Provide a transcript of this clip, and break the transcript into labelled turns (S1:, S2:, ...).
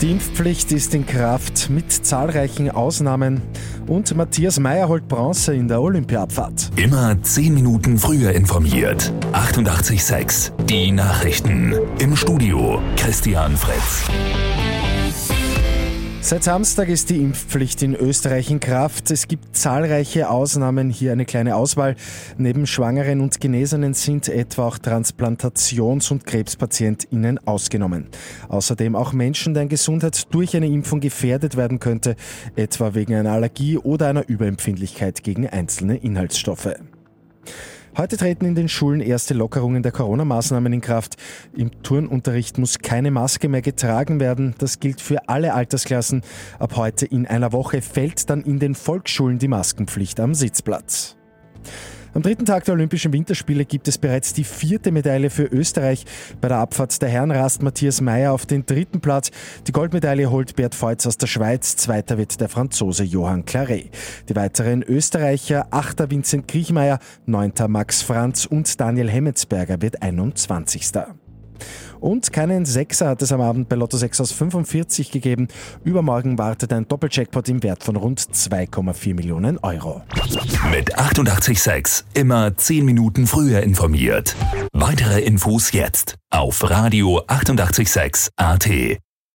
S1: Die Impfpflicht ist in Kraft mit zahlreichen Ausnahmen und Matthias Meyer holt Bronze in der Olympiabfahrt.
S2: Immer 10 Minuten früher informiert. 88.6 Die Nachrichten. Im Studio Christian Fritz.
S1: Seit Samstag ist die Impfpflicht in Österreich in Kraft. Es gibt zahlreiche Ausnahmen, hier eine kleine Auswahl. Neben Schwangeren und Genesenen sind etwa auch Transplantations- und Krebspatientinnen ausgenommen. Außerdem auch Menschen, deren Gesundheit durch eine Impfung gefährdet werden könnte, etwa wegen einer Allergie oder einer Überempfindlichkeit gegen einzelne Inhaltsstoffe. Heute treten in den Schulen erste Lockerungen der Corona-Maßnahmen in Kraft. Im Turnunterricht muss keine Maske mehr getragen werden. Das gilt für alle Altersklassen. Ab heute in einer Woche fällt dann in den Volksschulen die Maskenpflicht am Sitzplatz. Am dritten Tag der Olympischen Winterspiele gibt es bereits die vierte Medaille für Österreich. Bei der Abfahrt der Herren rast Matthias Meyer auf den dritten Platz. Die Goldmedaille holt Bert Feutz aus der Schweiz. Zweiter wird der Franzose Johann Claret. Die weiteren Österreicher, Achter Vincent Kriechmeier, Neunter Max Franz und Daniel Hemmetsberger wird 21. Und keinen Sechser hat es am Abend bei Lotto 6 aus 45 gegeben. Übermorgen wartet ein Doppeljackpot im Wert von rund 2,4 Millionen Euro.
S2: Mit 88.6 immer 10 Minuten früher informiert. Weitere Infos jetzt auf Radio 88.6 AT.